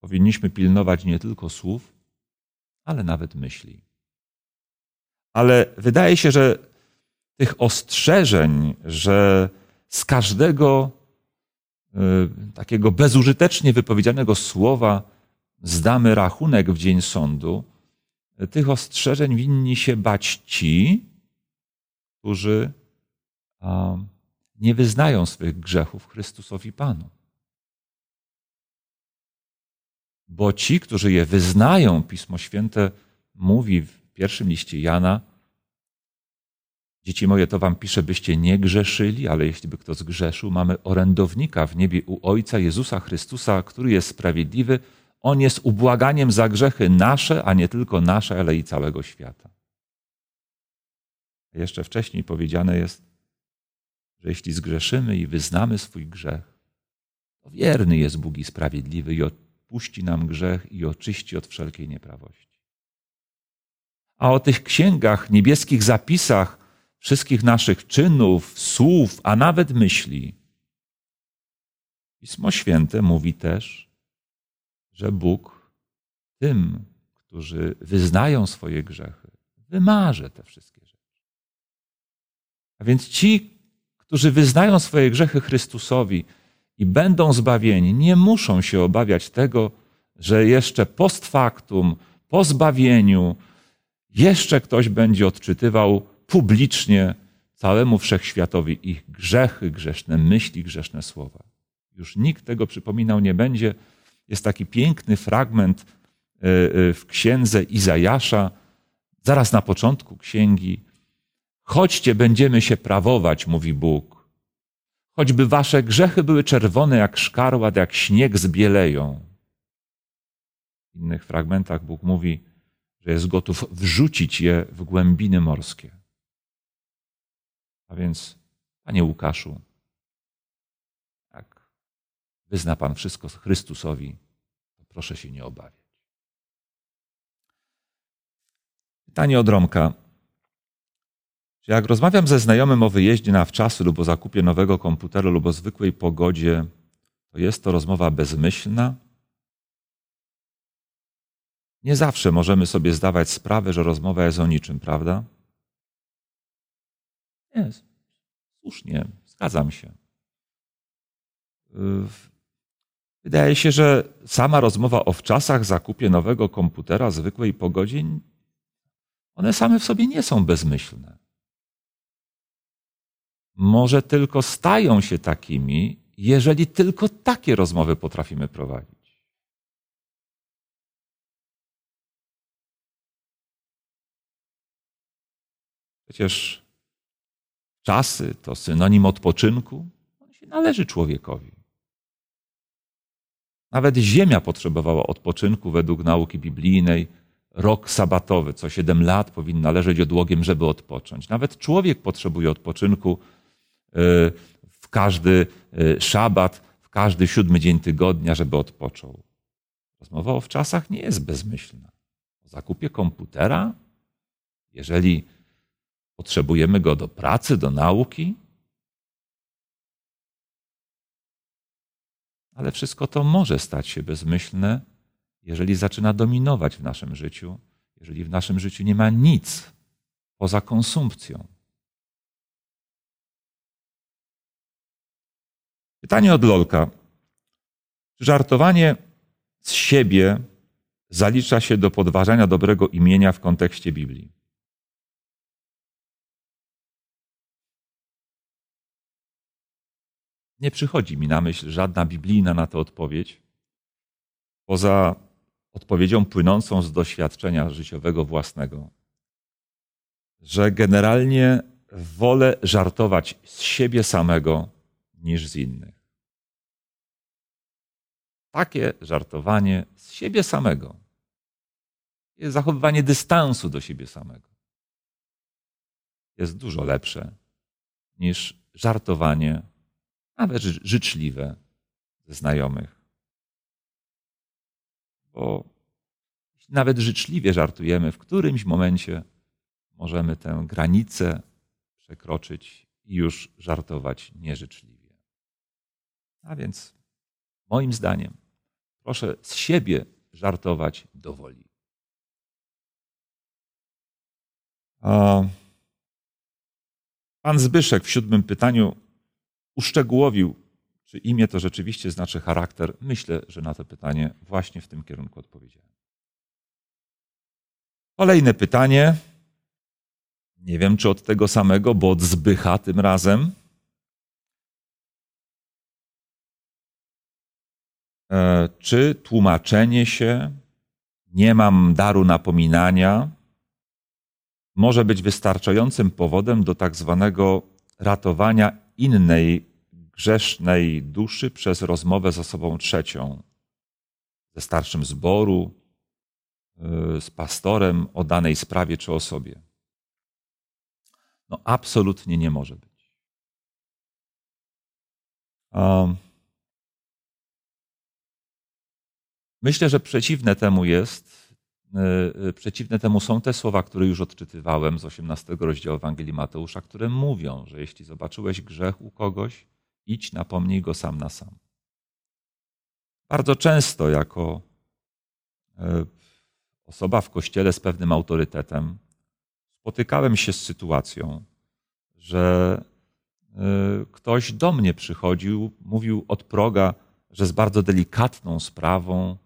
[SPEAKER 1] Powinniśmy pilnować nie tylko słów, ale nawet myśli. Ale wydaje się, że tych ostrzeżeń, że z każdego y, takiego bezużytecznie wypowiedzianego słowa zdamy rachunek w dzień sądu, tych ostrzeżeń winni się bać ci, którzy nie wyznają swych grzechów Chrystusowi Panu. Bo ci, którzy je wyznają, Pismo Święte mówi w pierwszym liście Jana, Dzieci moje, to wam piszę, byście nie grzeszyli, ale jeśli by kto zgrzeszył, mamy orędownika w niebie u Ojca Jezusa Chrystusa, który jest sprawiedliwy. On jest ubłaganiem za grzechy nasze, a nie tylko nasze, ale i całego świata. Jeszcze wcześniej powiedziane jest, że jeśli zgrzeszymy i wyznamy swój grzech, to wierny jest Bóg i sprawiedliwy i odpuści nam grzech i oczyści od wszelkiej nieprawości. A o tych księgach, niebieskich zapisach wszystkich naszych czynów, słów, a nawet myśli, Pismo Święte mówi też, że Bóg tym, którzy wyznają swoje grzechy, wymarze te wszystkie rzeczy. A więc ci, którzy wyznają swoje grzechy Chrystusowi i będą zbawieni, nie muszą się obawiać tego, że jeszcze post factum, po zbawieniu, jeszcze ktoś będzie odczytywał publicznie całemu wszechświatowi ich grzechy, grzeszne myśli, grzeszne słowa. Już nikt tego przypominał nie będzie. Jest taki piękny fragment e, e, w księdze Izajasza, zaraz na początku księgi. Chodźcie, będziemy się prawować, mówi Bóg. Choćby wasze grzechy były czerwone jak szkarłat, jak śnieg zbieleją. W innych fragmentach Bóg mówi, że jest gotów wrzucić je w głębiny morskie. A więc, Panie Łukaszu, jak wyzna Pan wszystko Chrystusowi, to proszę się nie obawiać. Pytanie od Romka. Jak rozmawiam ze znajomym o wyjeździe na wczasy lub o zakupie nowego komputera lub o zwykłej pogodzie, to jest to rozmowa bezmyślna? Nie zawsze możemy sobie zdawać sprawę, że rozmowa jest o niczym, prawda? Jest. Słusznie, zgadzam się. Wydaje się, że sama rozmowa o wczasach, zakupie nowego komputera, zwykłej pogodzie, one same w sobie nie są bezmyślne. Może tylko stają się takimi, jeżeli tylko takie rozmowy potrafimy prowadzić. Przecież czasy to synonim odpoczynku, on się należy człowiekowi. Nawet Ziemia potrzebowała odpoczynku według nauki biblijnej. Rok sabatowy, co siedem lat powinna leżeć odłogiem, żeby odpocząć. Nawet człowiek potrzebuje odpoczynku w każdy y, szabat, w każdy siódmy dzień tygodnia, żeby odpoczął. Rozmowa o wczasach nie jest bezmyślna. O zakupie komputera, jeżeli Potrzebujemy go do pracy, do nauki. Ale wszystko to może stać się bezmyślne, jeżeli zaczyna dominować w naszym życiu, jeżeli w naszym życiu nie ma nic poza konsumpcją. Pytanie od Lolka. Czy żartowanie z siebie zalicza się do podważania dobrego imienia w kontekście Biblii? Nie przychodzi mi na myśl żadna biblijna na to odpowiedź, poza odpowiedzią płynącą z doświadczenia życiowego własnego, że generalnie wolę żartować z siebie samego niż z innych. Takie żartowanie z siebie samego jest zachowywanie dystansu do siebie samego. Jest dużo lepsze niż żartowanie, nawet życzliwe ze znajomych. Bo jeśli nawet życzliwie żartujemy, w którymś momencie możemy tę granicę przekroczyć i już żartować nieżyczliwie. A więc, moim zdaniem, proszę z siebie żartować do woli. Pan Zbyszek w siódmym pytaniu uszczegółowił, czy imię to rzeczywiście znaczy charakter. Myślę, że na to pytanie właśnie w tym kierunku odpowiedziałem. Kolejne pytanie. Nie wiem, czy od tego samego, bo od Zbycha tym razem. Czy tłumaczenie się, nie mam daru napominania, może być wystarczającym powodem do tak zwanego ratowania innej grzesznej duszy przez rozmowę z osobą trzecią, ze starszym zboru, y, z pastorem o danej sprawie czy osobie. No, absolutnie nie może być. Myślę, że przeciwne temu jest E, e, przeciwne temu są te słowa, które już odczytywałem z 18 rozdziału Ewangelii Mateusza, które mówią, że jeśli zobaczyłeś grzech u kogoś, idź, napomnij go sam na sam. Bardzo często, jako e, osoba w kościele z pewnym autorytetem, spotykałem się z sytuacją, że ktoś do mnie przychodził, mówił od proga, że z bardzo delikatną sprawą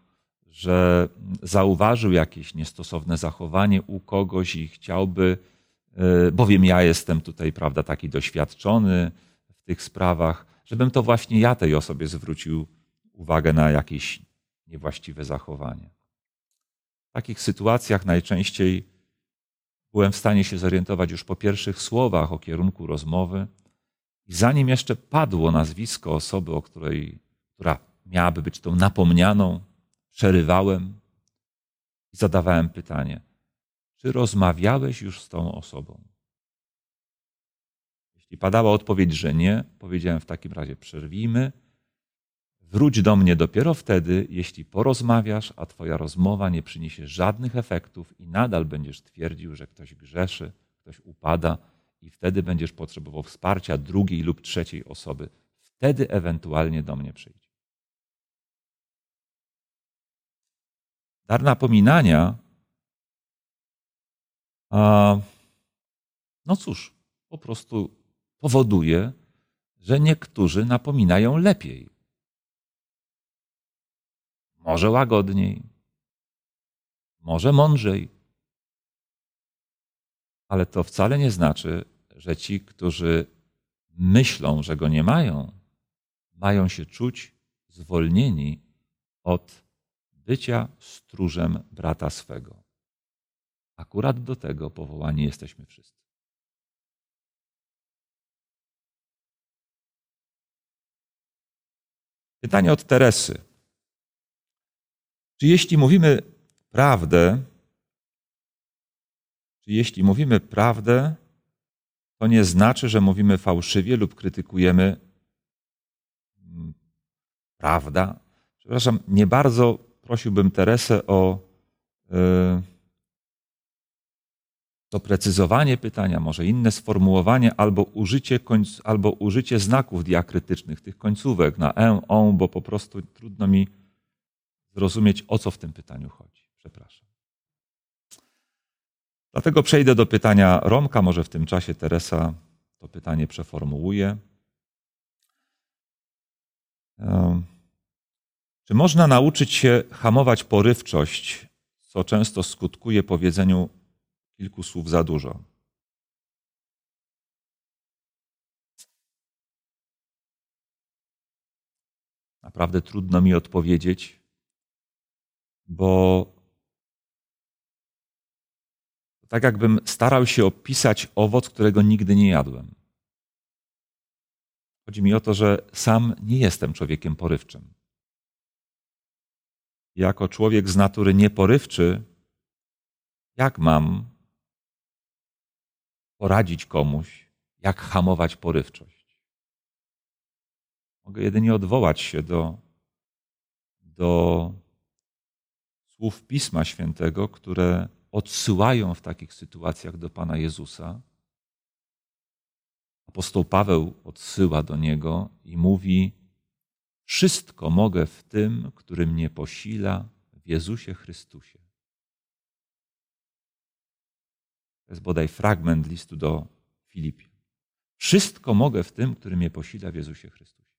[SPEAKER 1] że zauważył jakieś niestosowne zachowanie u kogoś i chciałby, e, bowiem ja jestem tutaj, prawda, taki doświadczony w tych sprawach, żebym to właśnie ja tej osobie zwrócił uwagę na jakieś niewłaściwe zachowanie. W takich sytuacjach najczęściej byłem w stanie się zorientować już po pierwszych słowach o kierunku rozmowy i zanim jeszcze padło nazwisko osoby, o której, która miałaby być tą napomnianą, przerywałem i zadawałem pytanie: Czy rozmawiałeś już z tą osobą? Jeśli padała odpowiedź, że nie, powiedziałem w takim razie: przerwijmy. Wróć do mnie dopiero wtedy, jeśli porozmawiasz, a Twoja rozmowa nie przyniesie żadnych efektów i nadal będziesz twierdził, że ktoś grzeszy, ktoś upada, i wtedy będziesz potrzebował wsparcia drugiej lub trzeciej osoby. Wtedy ewentualnie do mnie przyjdź. Dar napominania, a, no cóż, po prostu powoduje, że niektórzy napominają lepiej. Może łagodniej, może mądrzej. Ale to wcale nie znaczy, że ci, którzy myślą, że go nie mają, mają się czuć zwolnieni od bycia stróżem brata swego. Akurat do tego powołani jesteśmy wszyscy. Pytanie od Teresy. Czy jeśli mówimy prawdę, czy jeśli mówimy prawdę, to nie znaczy, że mówimy fałszywie lub krytykujemy mm, prawda? Przepraszam, nie bardzo prosiłbym Teresę o e, doprecyzowanie pytania, może inne sformułowanie, albo użycie, końc, albo użycie znaków diakrytycznych, tych końcówek na e, on, bo po prostu trudno mi zrozumieć, o co w tym pytaniu chodzi. Przepraszam. Dlatego przejdę do pytania Romka. Może w tym czasie Teresa to pytanie przeformułuje. Um. Czy można nauczyć się hamować porywczość, co często skutkuje powiedzeniu kilku słów za dużo? Naprawdę trudno mi odpowiedzieć, bo tak jakbym starał się opisać owoc, którego nigdy nie jadłem. Chodzi mi o to, że sam nie jestem człowiekiem porywczym jako człowiek z natury nieporywczy, Jak mam poradzić komuś, jak hamować porywczość? Mogę jedynie odwołać się do, do słów Pisma Świętego, które odsyłają w takich sytuacjach do Pana Jezusa. Apostoł Paweł odsyła do niego i mówi: Wszystko mogę w tym, który mnie posila w Jezusie Chrystusie. To jest bodaj fragment listu do Filipian. Wszystko mogę w tym, który mnie posila w Jezusie Chrystusie.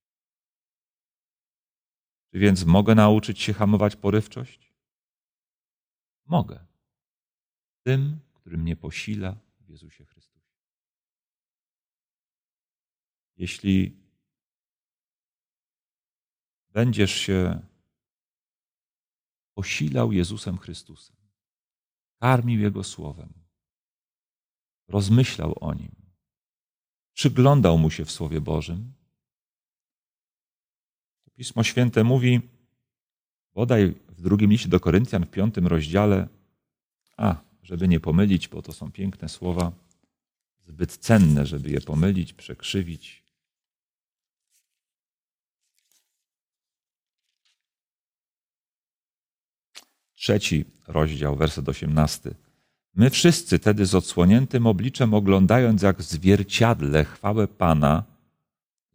[SPEAKER 1] Czy więc mogę nauczyć się hamować porywczość? Mogę. Tym, który mnie posila w Jezusie Chrystusie. Jeśli będziesz się posilał Jezusem Chrystusem, karmił Jego Słowem, rozmyślał o Nim, przyglądał Mu się w Słowie Bożym, Pismo Święte mówi, bodaj w drugim liście do Koryntian, w piątym rozdziale, a, żeby nie pomylić, bo to są piękne słowa, zbyt cenne, żeby je pomylić, przekrzywić. Trzeci rozdział, werset osiemnasty. My wszyscy tedy z odsłoniętym obliczem, oglądając jak w zwierciadle chwałę Pana,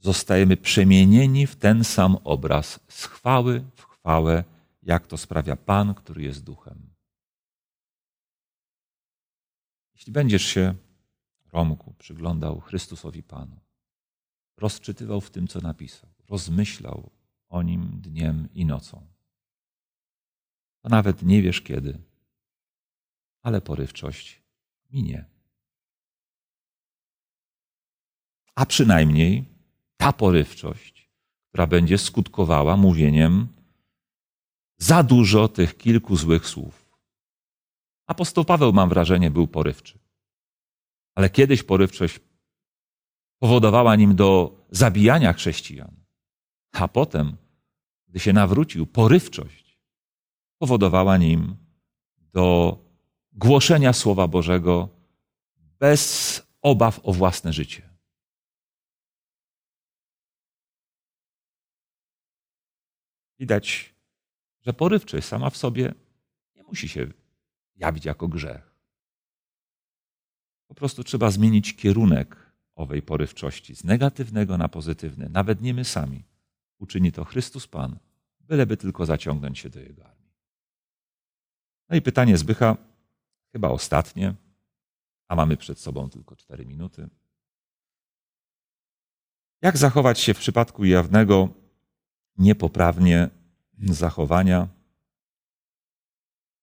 [SPEAKER 1] zostajemy przemienieni w ten sam obraz, z chwały w chwałę, jak to sprawia Pan, który jest duchem. Jeśli będziesz się, Romku, przyglądał Chrystusowi Panu, rozczytywał w tym, co napisał, rozmyślał o nim dniem i nocą, to nawet nie wiesz kiedy, ale porywczość minie. A przynajmniej ta porywczość, która będzie skutkowała mówieniem za dużo tych kilku złych słów. Apostoł Paweł, mam wrażenie, był porywczy. Ale kiedyś porywczość powodowała nim do zabijania chrześcijan. A potem, gdy się nawrócił, porywczość powodowała nim do głoszenia Słowa Bożego bez obaw o własne życie. Widać, że porywczość sama w sobie nie musi się jawić jako grzech. Po prostu trzeba zmienić kierunek owej porywczości z negatywnego na pozytywny. Nawet nie my sami. Uczyni to Chrystus Pan, byleby tylko zaciągnąć się do Jego armii. No i pytanie Zbycha, chyba ostatnie, a mamy przed sobą tylko cztery minuty. Jak zachować się w przypadku jawnego niepoprawnie zachowania,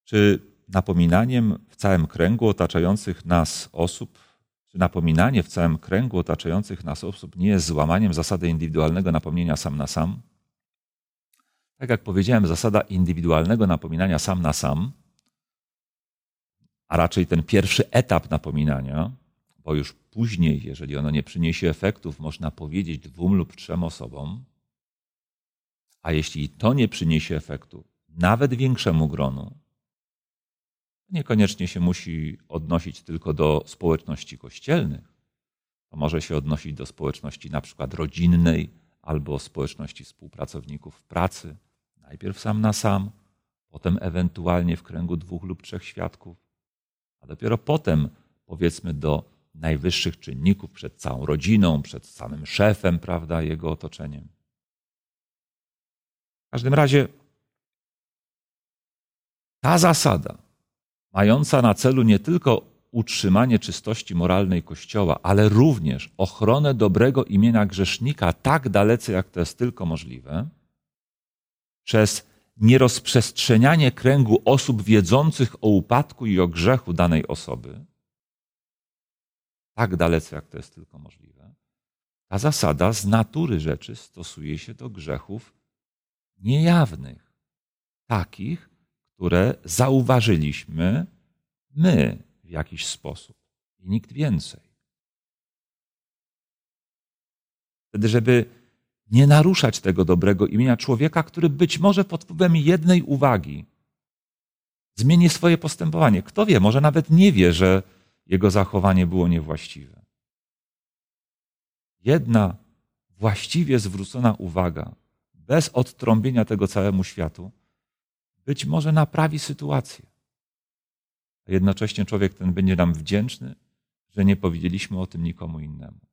[SPEAKER 1] czy napominaniem w całym kręgu otaczających nas osób, czy napominanie w całym kręgu otaczających nas osób nie jest złamaniem zasady indywidualnego napomnienia sam na sam? Tak jak powiedziałem, zasada indywidualnego napominania sam na sam, a raczej ten pierwszy etap napominania, bo już później, jeżeli ono nie przyniesie efektów, można powiedzieć dwóm lub trzem osobom, a jeśli to nie przyniesie efektu, nawet większemu gronu, niekoniecznie się musi odnosić tylko do społeczności kościelnych. To może się odnosić do społeczności na przykład rodzinnej albo społeczności współpracowników pracy. Najpierw sam na sam, potem ewentualnie w kręgu dwóch lub trzech świadków, a dopiero potem powiedzmy do najwyższych czynników przed całą rodziną, przed samym szefem, prawda, jego otoczeniem. W każdym razie ta zasada, mająca na celu nie tylko utrzymanie czystości moralnej Kościoła, ale również ochronę dobrego imienia grzesznika tak dalece, jak to jest tylko możliwe, przez nierozprzestrzenianie kręgu osób wiedzących o upadku i o grzechu danej osoby, tak dalece, jak to jest tylko możliwe, ta zasada z natury rzeczy stosuje się do grzechów niejawnych, takich, które zauważyliśmy my w jakiś sposób i nikt więcej. Wtedy, żeby nie naruszać tego dobrego imienia człowieka, który być może pod wpływem jednej uwagi zmieni swoje postępowanie. Kto wie, może nawet nie wie, że jego zachowanie było niewłaściwe. Jedna właściwie zwrócona uwaga, bez odtrąbienia tego całemu światu, być może naprawi sytuację. A jednocześnie człowiek ten będzie nam wdzięczny, że nie powiedzieliśmy o tym nikomu innemu.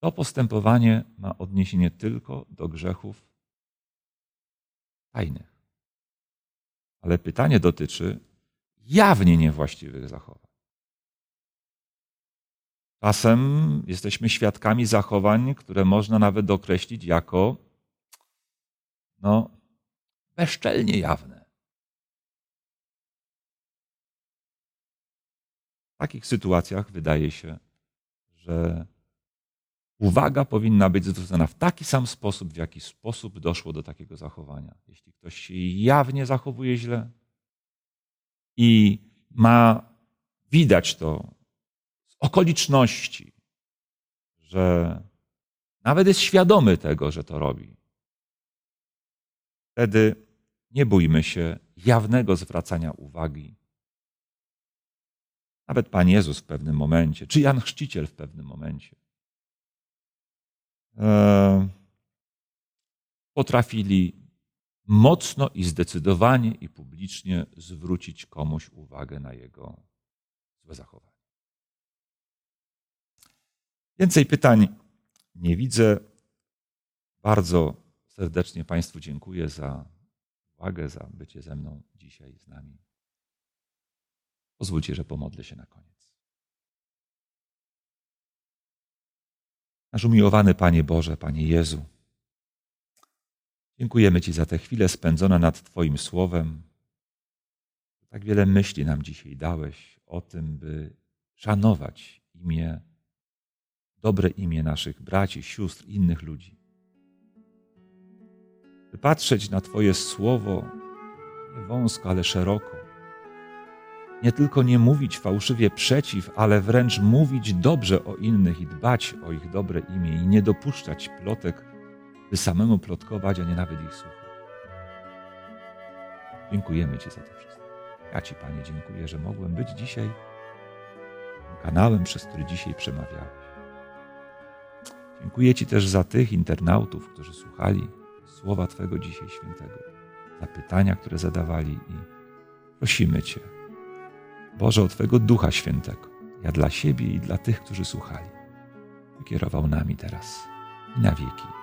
[SPEAKER 1] To postępowanie ma odniesienie tylko do grzechów tajnych. Ale pytanie dotyczy jawnie niewłaściwych zachowań. Czasem jesteśmy świadkami zachowań, które można nawet określić jako no, bezczelnie jawne. W takich sytuacjach wydaje się, że uwaga powinna być zwrócona w taki sam sposób, w jaki sposób doszło do takiego zachowania. Jeśli ktoś się jawnie zachowuje źle i ma widać to z okoliczności, że nawet jest świadomy tego, że to robi, wtedy nie bójmy się jawnego zwracania uwagi. Nawet Pan Jezus w pewnym momencie, czy Jan Chrzciciel w pewnym momencie potrafili mocno i zdecydowanie i publicznie zwrócić komuś uwagę na jego złe zachowanie. Więcej pytań nie widzę. Bardzo serdecznie Państwu dziękuję za uwagę, za bycie ze mną dzisiaj z nami. Pozwólcie, że pomodlę się na koniec. Nasz umiłowany Panie Boże, Panie Jezu, dziękujemy Ci za te chwile spędzone nad Twoim Słowem. Tak wiele myśli nam dzisiaj dałeś o tym, by szanować imię, dobre imię naszych braci, sióstr, innych ludzi. By patrzeć na Twoje Słowo nie wąsko, ale szeroko nie tylko nie mówić fałszywie przeciw, ale wręcz mówić dobrze o innych i dbać o ich dobre imię i nie dopuszczać plotek, by samemu plotkować, a nie nawet ich słuchać. Dziękujemy Ci za to wszystko. Ja Ci, Panie, dziękuję, że mogłem być dzisiaj kanałem, przez który dzisiaj przemawiałeś. Dziękuję Ci też za tych internautów, którzy słuchali słowa Twego dzisiaj świętego, za pytania, które zadawali i prosimy Cię, Boże, o Twego Ducha Świętego, ja dla siebie i dla tych, którzy słuchali, wykierował nami teraz i na wieki.